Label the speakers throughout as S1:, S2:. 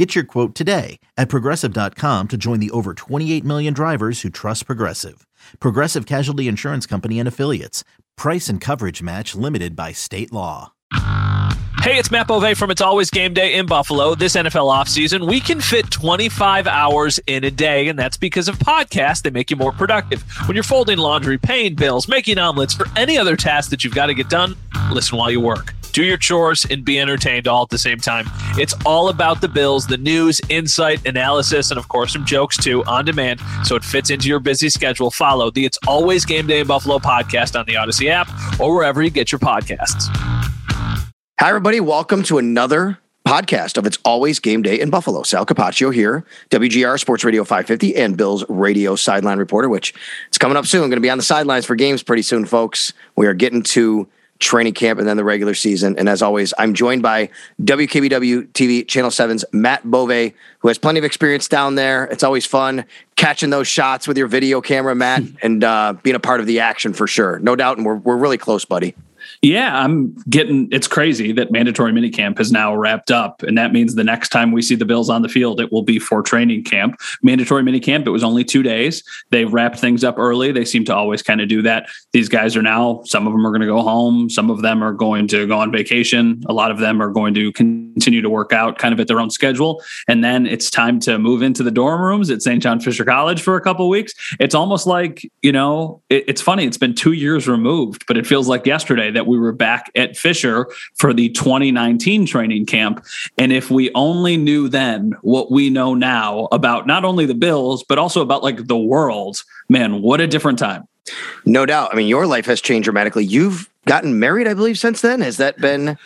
S1: Get your quote today at progressive.com to join the over 28 million drivers who trust Progressive. Progressive Casualty Insurance Company and Affiliates. Price and coverage match limited by state law.
S2: Hey, it's Matt Bove from It's Always Game Day in Buffalo. This NFL offseason, we can fit 25 hours in a day, and that's because of podcasts. They make you more productive. When you're folding laundry, paying bills, making omelets, or any other task that you've got to get done, listen while you work do your chores and be entertained all at the same time. It's all about the Bills, the news, insight, analysis, and of course some jokes too on demand. So it fits into your busy schedule. Follow the It's Always Game Day in Buffalo podcast on the Audacy app or wherever you get your podcasts.
S3: Hi, everybody. Welcome to another podcast of It's Always Game Day in Buffalo. Sal Capaccio here, WGR Sports Radio 550 and Bills Radio Sideline Reporter, which it's coming up soon. I'm going to be on the sidelines for games pretty soon, folks. We are getting to training camp and then the regular season. And as always, I'm joined by WKBW TV Channel 7's Matt Bove, who has plenty of experience down there. It's always fun catching those shots with your video camera, Matt, and uh, being a part of the action for sure. No doubt. And we're, we're really close, buddy.
S4: Yeah, I'm getting it's crazy that mandatory minicamp has now wrapped up. And that means the next time we see the Bills on the field, it will be for training camp. Mandatory minicamp, it was only two days. They wrapped things up early. They seem to always kind of do that. These guys are now, some of them are going to go home, some of them are going to go on vacation, a lot of them are going to continue to work out kind of at their own schedule. And then it's time to move into the dorm rooms at St. John Fisher College for a couple weeks. It's almost like, you know, it, it's funny, it's been two years removed, but it feels like yesterday that we were back at Fisher for the 2019 training camp. And if we only knew then what we know now about not only the Bills, but also about like the world, man, what a different time.
S3: No doubt. I mean, your life has changed dramatically. You've gotten married, I believe, since then. Has that been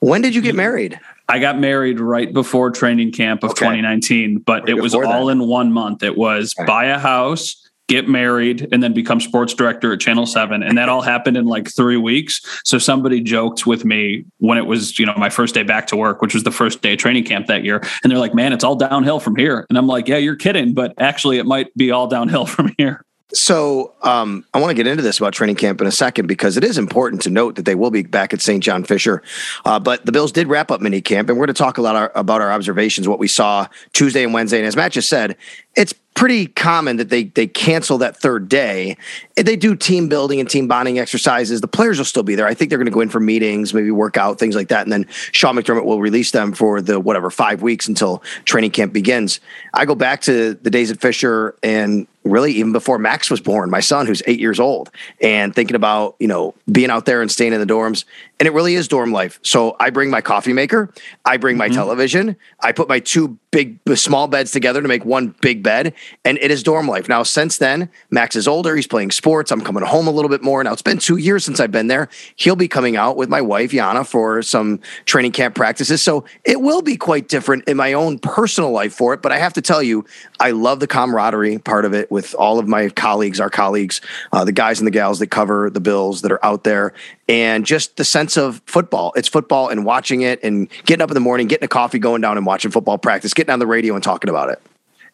S3: when did you get married?
S4: I got married right before training camp of okay. 2019, but right it was all in one month. It was right. buy a house, get married and then become sports director at channel 7 and that all happened in like 3 weeks so somebody joked with me when it was you know my first day back to work which was the first day training camp that year and they're like man it's all downhill from here and i'm like yeah you're kidding but actually it might be all downhill from here
S3: so um, I want to get into this about training camp in a second because it is important to note that they will be back at St. John Fisher. Uh, but the Bills did wrap up mini camp, and we're going to talk a lot about our observations, what we saw Tuesday and Wednesday. And as Matt just said, it's pretty common that they they cancel that third day. They do team building and team bonding exercises. The players will still be there. I think they're going to go in for meetings, maybe work out things like that, and then Sean McDermott will release them for the whatever five weeks until training camp begins. I go back to the days at Fisher and really even before Max was born, my son who's eight years old, and thinking about you know being out there and staying in the dorms. And it really is dorm life. So I bring my coffee maker, I bring my mm-hmm. television, I put my two big small beds together to make one big bed, and it is dorm life. Now since then, Max is older, he's playing sports. I'm coming home a little bit more. Now it's been two years since I've been there. He'll be coming out with my wife Yana for some training camp practices. So it will be quite different in my own personal life for it. But I have to tell you, I love the camaraderie part of it with all of my colleagues, our colleagues, uh, the guys and the gals that cover the Bills that are out there, and just the sense of football. It's football and watching it and getting up in the morning, getting a coffee, going down and watching football practice, getting on the radio and talking about it.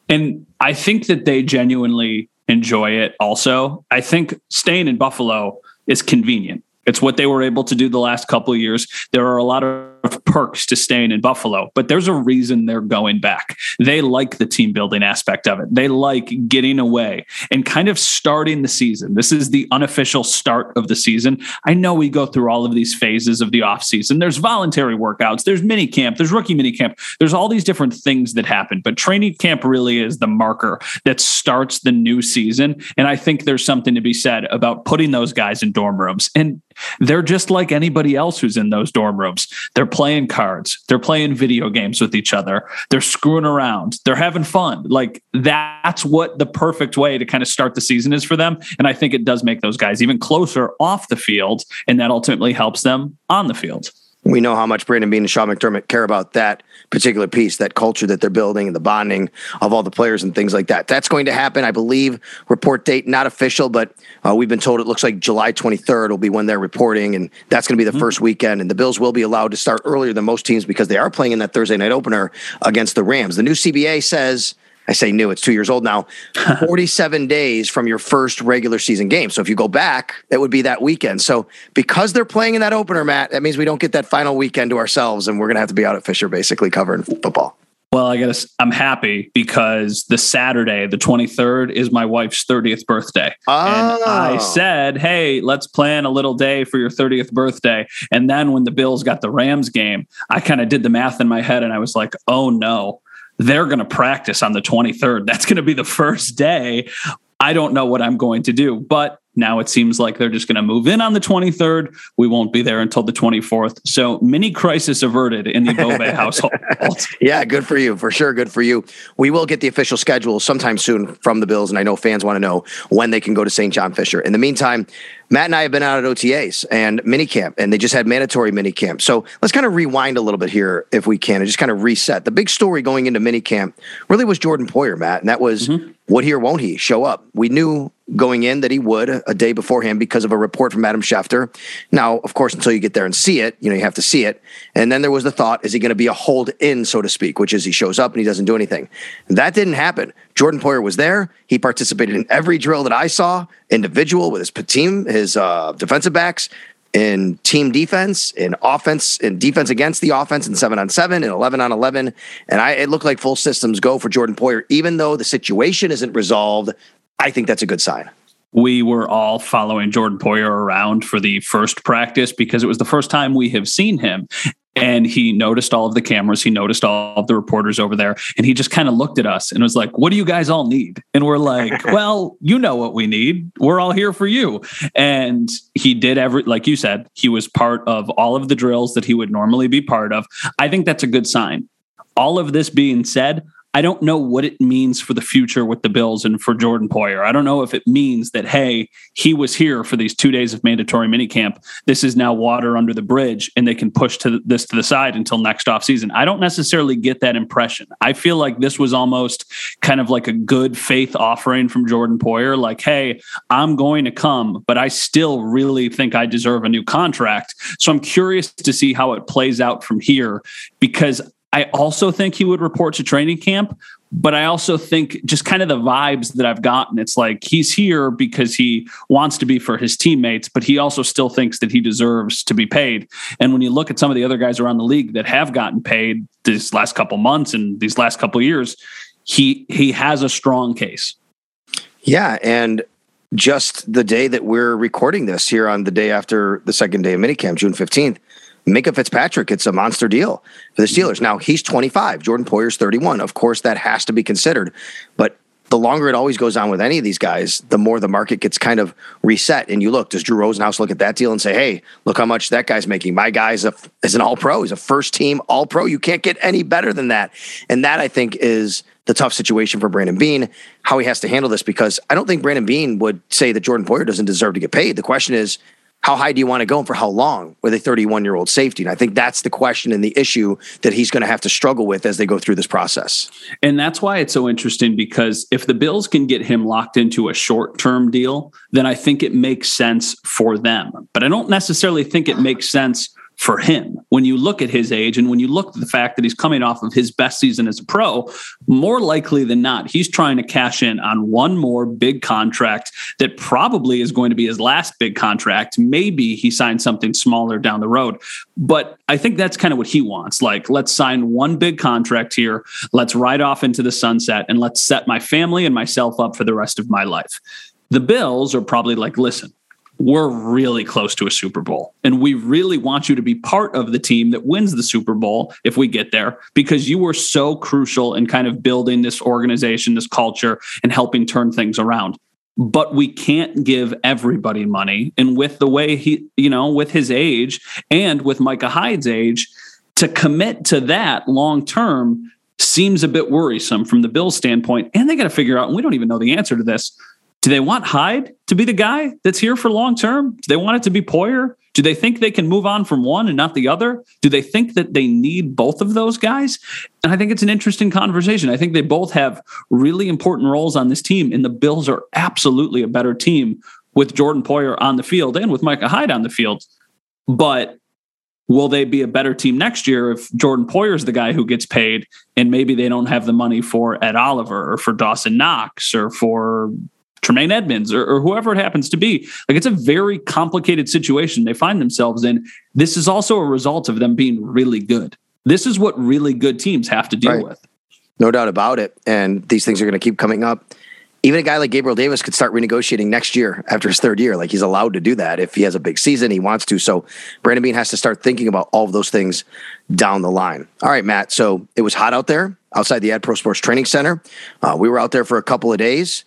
S4: And I think that they genuinely enjoy it also. I think staying in Buffalo is convenient. It's what they were able to do the last couple of years. There are a lot of perks to staying in Buffalo, but there's a reason they're going back. They like the team building aspect of it. They like getting away and kind of starting the season. This is the unofficial start of the season. I know we go through all of these phases of the offseason. There's voluntary workouts, there's mini camp, there's rookie mini camp, there's all these different things that happen, but training camp really is the marker that starts the new season. And I think there's something to be said about putting those guys in dorm rooms. And they're just like anybody else who's in those dorm rooms. They're playing cards, they're playing video games with each other, they're screwing around, they're having fun. Like that's what the perfect way to kind of start the season is for them. And I think it does make those guys even closer off the field, and that ultimately helps them on the field.
S3: We know how much Brandon Beane and Sean McDermott care about that particular piece, that culture that they're building and the bonding of all the players and things like that. That's going to happen, I believe. Report date not official, but uh, we've been told it looks like July 23rd will be when they're reporting, and that's going to be the mm-hmm. first weekend. And the Bills will be allowed to start earlier than most teams because they are playing in that Thursday night opener against the Rams. The new CBA says I say new, it's two years old now, 47 days from your first regular season game. So if you go back, it would be that weekend. So because they're playing in that opener, Matt, that means we don't get that final weekend to ourselves and we're going to have to be out at Fisher basically covering football.
S4: Well, I guess I'm happy because the Saturday, the 23rd, is my wife's 30th birthday. Oh. And I oh. said, hey, let's plan a little day for your 30th birthday. And then when the Bills got the Rams game, I kind of did the math in my head and I was like, oh no, they're going to practice on the 23rd. That's going to be the first day. I don't know what I'm going to do, but now it seems like they're just going to move in on the 23rd. We won't be there until the 24th. So mini crisis averted in the Bove household.
S3: yeah, good for you. For sure. Good for you. We will get the official schedule sometime soon from the Bills. And I know fans want to know when they can go to St. John Fisher. In the meantime, Matt and I have been out at OTAs and minicamp, and they just had mandatory minicamp. So let's kind of rewind a little bit here, if we can, and just kind of reset. The big story going into minicamp really was Jordan Poyer, Matt, and that was mm-hmm. would he or won't he show up? We knew going in that he would a day beforehand because of a report from Adam Schefter. Now, of course, until you get there and see it, you know, you have to see it. And then there was the thought, is he going to be a hold in, so to speak, which is he shows up and he doesn't do anything. That didn't happen. Jordan Poyer was there. He participated in every drill that I saw, individual with his team, his uh, defensive backs, in team defense, in offense, in defense against the offense, in seven on seven, in eleven on eleven, and I it looked like full systems go for Jordan Poyer. Even though the situation isn't resolved, I think that's a good sign
S4: we were all following Jordan Poyer around for the first practice because it was the first time we have seen him and he noticed all of the cameras. He noticed all of the reporters over there. And he just kind of looked at us and was like what do you guys all need? And we're like well you know what we need. We're all here for you. And he did every like you said he was part of all of the drills that he would normally be part of. I think that's a good sign. All of this being said I don't know what it means for the future with the Bills and for Jordan Poyer. I don't know if it means that, hey, he was here for these two days of mandatory minicamp. This is now water under the bridge, and they can push to this to the side until next offseason. I don't necessarily get that impression. I feel like this was almost kind of like a good faith offering from Jordan Poyer, like, hey, I'm going to come, but I still really think I deserve a new contract. So I'm curious to see how it plays out from here because I also think he would report to training camp, but I also think just kind of the vibes that I've gotten. It's like he's here because he wants to be for his teammates, but he also still thinks that he deserves to be paid. And when you look at some of the other guys around the league that have gotten paid these last couple months and these last couple years, he he has a strong case.
S3: Yeah, and just the day that we're recording this here on the day after the second day of minicamp, June 15th, Minkah Fitzpatrick, it's a monster deal for the mm-hmm. Steelers. Now he's 25, Jordan Poyer's 31. Of course, that has to be considered. But the longer it always goes on with any of these guys, the more the market gets kind of reset. And you look, does Drew Rosenhaus look at that deal and say, hey, look how much that guy's making? My guy's a, is an all pro. He's a first team all pro. You can't get any better than that. And that, I think, is the tough situation for Brandon Beane, how he has to handle this, because I don't think Brandon Beane would say that Jordan Poyer doesn't deserve to get paid. The question is, how high do you want to go and for how long with a 31 year old safety? And I think that's the question and the issue that he's going to have to struggle with as they go through this process.
S4: And that's why it's so interesting because if the Bills can get him locked into a short term deal, then I think it makes sense for them. But I don't necessarily think it makes sense for him. When you look at his age and when you look at the fact that he's coming off of his best season as a pro, more likely than not, he's trying to cash in on one more big contract that probably is going to be his last big contract. Maybe he signs something smaller down the road. But I think that's kind of what he wants. Like, let's sign one big contract here. Let's ride off into the sunset and let's set my family and myself up for the rest of my life. The Bills are probably like, listen, we're really close to a Super Bowl. And we really want you to be part of the team that wins the Super Bowl if we get there, because you were so crucial in kind of building this organization, this culture, and helping turn things around. But we can't give everybody money. And with the way he, you know, with his age and with Micah Hyde's age, to commit to that long term seems a bit worrisome from the Bills standpoint. And they got to figure out, and we don't even know the answer to this do they want Hyde to be the guy that's here for long term? Do they want it to be Poyer? Do they think they can move on from one and not the other? Do they think that they need both of those guys? And I think it's an interesting conversation. I think they both have really important roles on this team, and the Bills are absolutely a better team with Jordan Poyer on the field and with Micah Hyde on the field. But will they be a better team next year if Jordan Poyer is the guy who gets paid and maybe they don't have the money for Ed Oliver or for Dawson Knox or for Tremaine Edmonds or, or, whoever it happens to be. Like it's a very complicated situation they find themselves in. This is also a result of them being really good. This is what really good teams have to deal right. with.
S3: No doubt about it. And these things are going to keep coming up. Even a guy like Gabriel Davis could start renegotiating next year after his third year. Like he's allowed to do that if he has a big season, he wants to. So Brandon Beane has to start thinking about all of those things down the line. All right, Matt. So it was hot out there outside the Ad Pro Sports Training Center. Uh, we were out there for a couple of days.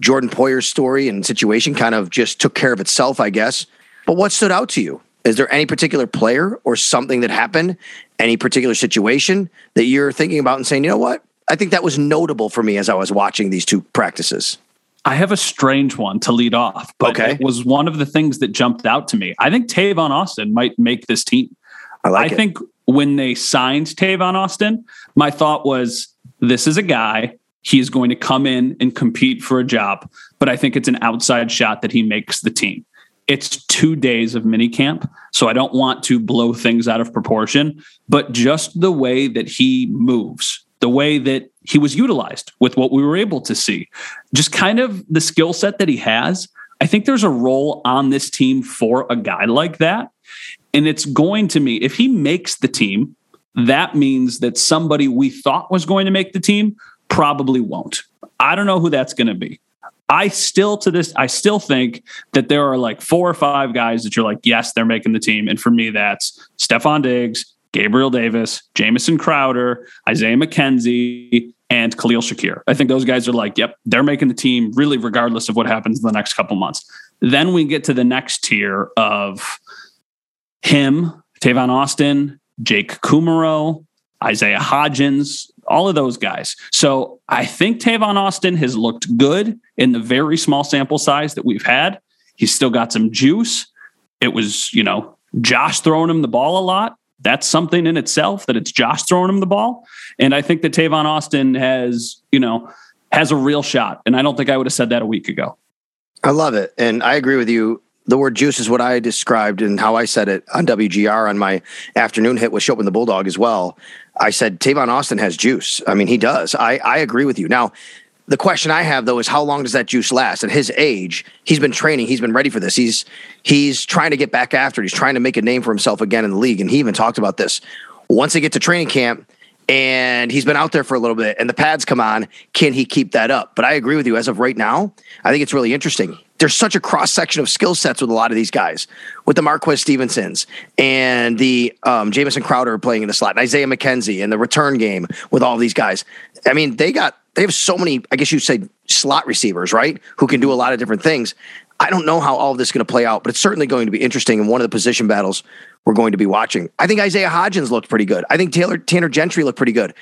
S3: Jordan Poyer's story and situation kind of just took care of itself, I guess. But what stood out to you? Is there any particular player or something that happened, any particular situation that you're thinking about and saying, you know what? I think that was notable for me as I was watching these two practices.
S4: I have a strange one to lead off, but okay. it was one of the things that jumped out to me. I think Tavon Austin might make this team.
S3: I like
S4: I
S3: it.
S4: think when they signed Tavon Austin, my thought was this is a guy he is going to come in and compete for a job. But I think it's an outside shot that he makes the team. It's two days of mini camp, so I don't want to blow things out of proportion, but just the way that he moves, the way that he was utilized with what we were able to see, just kind of the skill set that he has. I think there's a role on this team for a guy like that. And it's going to me, if he makes the team, that means that somebody we thought was going to make the team probably won't. I don't know who that's going to be. I still to this, I still think that there are like four or five guys that you're like, yes, they're making the team. And for me, that's Stefon Diggs, Gabriel Davis, Jamison Crowder, Isaiah McKenzie, and Khalil Shakir. I think those guys are like, yep, they're making the team really regardless of what happens in the next couple months. Then we get to the next tier of him, Tavon Austin, Jake Kumerow, Isaiah Hodgins, all of those guys. So I think Tavon Austin has looked good in the very small sample size that we've had. He's still got some juice. It was, you know, Josh throwing him the ball a lot. That's something in itself that it's Josh throwing him the ball. And I think that Tavon Austin has, you know, has a real shot. And I don't think I would have said that a week ago.
S3: I love it. And I agree with you the word juice is what I described and how I said it on WGR on my afternoon hit with Schopp the Bulldog as well. I said Tavon Austin has juice. I mean, he does. I, I agree with you. Now, the question I have though is how long does that juice last? At his age, he's been training, he's been ready for this. He's he's trying to get back after it. He's trying to make a name for himself again in the league. And he even talked about this. Once they get to training camp, and he's been out there for a little bit and the pads come on can he keep that up? But i agree with you. As of right now i think it's really interesting. There's such a cross section of skill sets with a lot of these guys with the marquez stevensons and the um, jamison crowder playing in the slot and isaiah mckenzie and the return game with all these guys. I mean they got they have so many i guess you'd say slot receivers right who can do a lot of different things I don't know how all of this is going to play out, but it's certainly going to be interesting in one of the position battles we're going to be watching. I think Isaiah Hodgins looked pretty good. I think Taylor Tanner Gentry looked pretty good.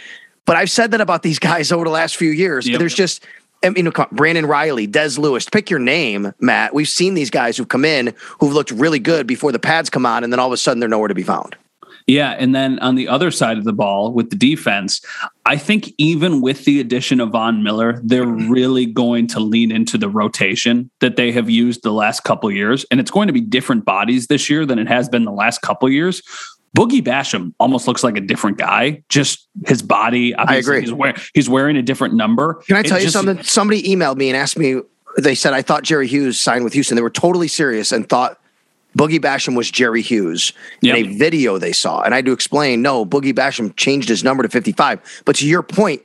S3: But I've said that about these guys over the last few years. Yep. There's just you know, Brandon Reilly, Dez Lewis, pick your name, Matt. We've seen these guys who've come in who've looked really good before the pads come on, and then all of a sudden they're nowhere to be found.
S4: Yeah. And then on the other side of the ball with the defense, I think even with the addition of Von Miller, they're mm-hmm. really going to lean into the rotation that they have used the last couple years. And it's going to be different bodies this year than it has been the last couple years. Boogie Basham almost looks like a different guy. Just his body.
S3: I agree.
S4: He's, wear, he's wearing a different number.
S3: Can I tell you just, something? Somebody emailed me and asked me. They said I thought Jerry Hughes signed with Houston. They were totally serious and thought Boogie Basham was Jerry Hughes yep. in a video they saw. And I had to explain no, Boogie Basham changed his number to 55. But to your point,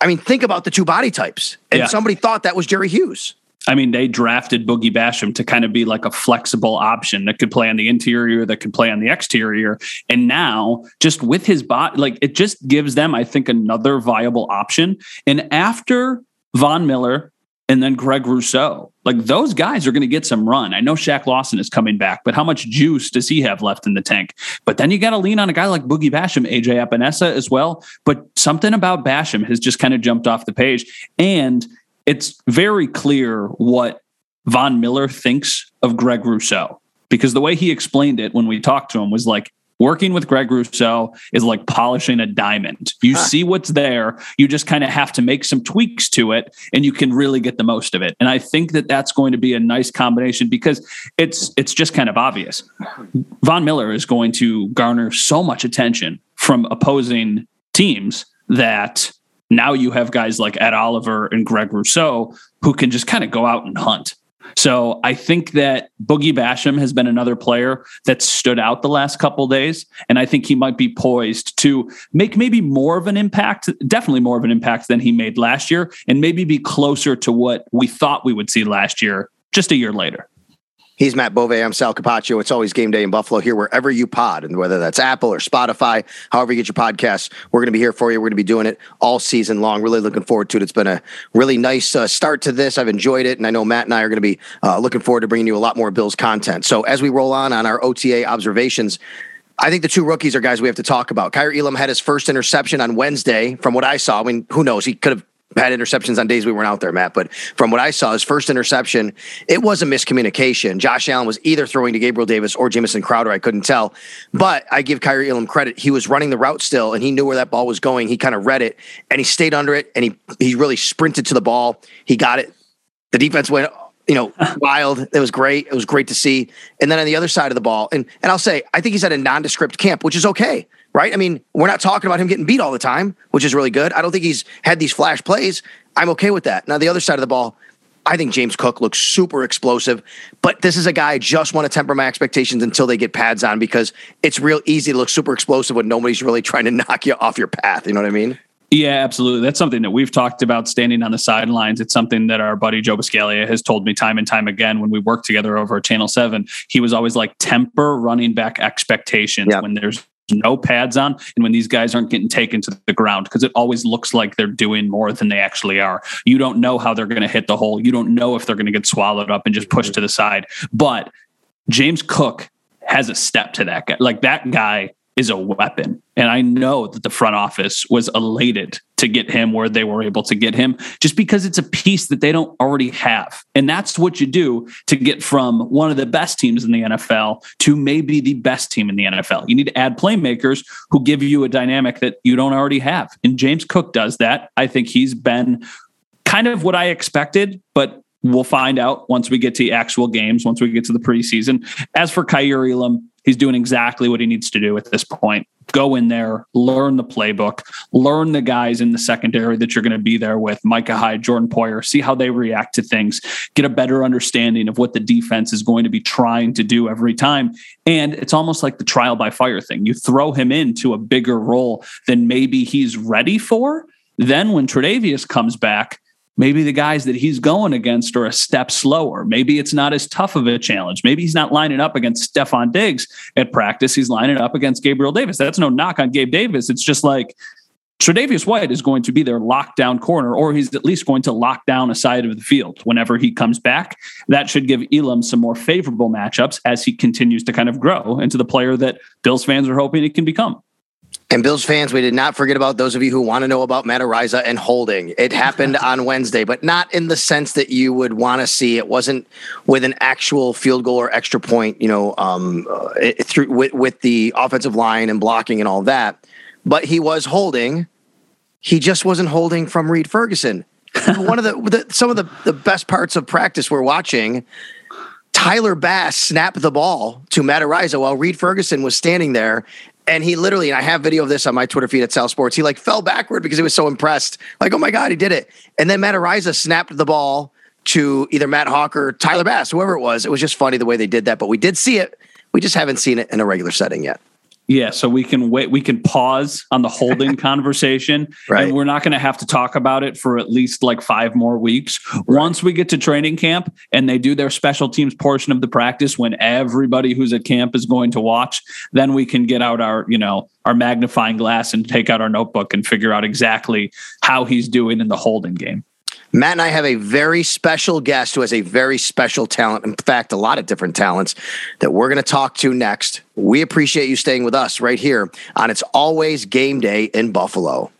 S3: I mean, think about the two body types. And yeah. somebody thought that was Jerry Hughes.
S4: I mean, they drafted Boogie Basham to kind of be like a flexible option that could play on the interior, that could play on the exterior. And now, just with his body, like it just gives them, I think, another viable option. And after Von Miller and then Greg Rousseau. Like those guys are going to get some run. I know Shaq Lawson is coming back, but how much juice does he have left in the tank? But then you got to lean on a guy like Boogie Basham, AJ Epenesa as well. But something about Basham has just kind of jumped off the page. And it's very clear what Von Miller thinks of Greg Rousseau because the way he explained it when we talked to him was like working with Greg Rousseau is like polishing a diamond. You huh. see what's there, you just kind of have to make some tweaks to it and you can really get the most of it. And I think that that's going to be a nice combination because it's it's just kind of obvious. Von Miller is going to garner so much attention from opposing teams that now you have guys like Ed Oliver and Greg Rousseau who can just kind of go out and hunt. So I think that Boogie Basham has been another player that stood out the last couple days, and I think he might be poised to make maybe more of an impact, definitely more of an impact than he made last year, and maybe be closer to what we thought we would see last year, just a year later.
S3: He's Matt Bove. I'm Sal Capaccio. It's always game day in Buffalo here, wherever you pod, and whether that's Apple or Spotify, however you get your podcasts, we're going to be here for you. We're going to be doing it all season long. Really looking forward to it. It's been a really nice uh, start to this. I've enjoyed it, and I know Matt and I are going to be uh, looking forward to bringing you a lot more Bills content. So as we roll on on our OTA observations, I think the two rookies are guys we have to talk about. Kaiir Elam had his first interception on Wednesday. From what I saw, I mean, who knows? He could have had interceptions on days we weren't out there, Matt. But from what I saw, his first interception, it was a miscommunication. Josh Allen was either throwing to Gabriel Davis or Jamison Crowder. I couldn't tell. But I give Kaiir Elam credit. He was running the route still and he knew where that ball was going. He kind of read it and he stayed under it and he he really sprinted to the ball. He got it. The defense went you know, wild. It was great. It was great to see. And then on the other side of the ball, and and I'll say, I think he's at a nondescript camp, which is okay right? I mean, we're not talking about him getting beat all the time, which is really good. I don't think he's had these flash plays. I'm okay with that. Now, the other side of the ball, I think James Cook looks super explosive, but this is a guy I just want to temper my expectations until they get pads on because it's real easy to look super explosive when nobody's really trying to knock you off your path. You know what I mean?
S4: Yeah, absolutely. That's something that we've talked about standing on the sidelines. It's something that our buddy Joe Buscaglia has told me time and time again when we worked together over at Channel 7. He was always like, temper running back expectations yep. when there's no pads on and when these guys aren't getting taken to the ground because it always looks like they're doing more than they actually are. You don't know how they're going to hit the hole. You don't know if they're going to get swallowed up and just pushed to the side. But James Cook has a step to that guy. Like that guy is a weapon. And I know that the front office was elated to get him where they were able to get him just because it's a piece that they don't already have. And that's what you do to get from one of the best teams in the NFL to maybe the best team in the NFL. You need to add playmakers who give you a dynamic that you don't already have. And James Cook does that. I think he's been kind of what I expected, but we'll find out once we get to actual games, once we get to the preseason. As for Elam, He's doing exactly what he needs to do at this point. Go in there, learn the playbook, learn the guys in the secondary that you're going to be there with Micah Hyde, Jordan Poyer, see how they react to things, get a better understanding of what the defense is going to be trying to do every time. And it's almost like the trial by fire thing. You throw him into a bigger role than maybe he's ready for. Then when Tre'Davious comes back, Maybe the guys that he's going against are a step slower. Maybe it's not as tough of a challenge. Maybe he's not lining up against Stefon Diggs at practice. He's lining up against Gabriel Davis. That's no knock on Gabe Davis. It's just like Tre'Davious White is going to be their lockdown corner, or he's at least going to lock down a side of the field whenever he comes back. That should give Elam some more favorable matchups as he continues to kind of grow into the player that Bills fans are hoping it can become.
S3: And Bills fans, we did not forget about those of you who want to know about Matt Araiza and holding. It happened on Wednesday, but not in the sense that you would want to see. It wasn't with an actual field goal or extra point, you know, um, uh, through with, with the offensive line and blocking and all that. But he was holding. He just wasn't holding from Reed Ferguson. One of the, the some of the, the best parts of practice we're watching. Tyler Bass snapped the ball to Matt Araiza while Reed Ferguson was standing there and he literally, and I have video of this on my Twitter feed at Sal Sports. He like fell backward because he was so impressed. Like, oh my God, he did it. And then Matt Araiza snapped the ball to either Matt Haack or Tyler Bass, whoever it was. It was just funny the way they did that. But we did see it. We just haven't seen it in a regular setting yet.
S4: Yeah, so we can wait. We can pause on the holding conversation, right. and we're not going to have to talk about it for at least like five more weeks. Right. Once we get to training camp and they do their special teams portion of the practice, when everybody who's at camp is going to watch, then we can get out our you know our magnifying glass and take out our notebook and figure out exactly how he's doing in the holding game.
S3: Matt and I have a very special guest who has a very special talent. In fact, a lot of different talents that we're going to talk to next. We appreciate you staying with us right here on It's Always Game Day in Buffalo.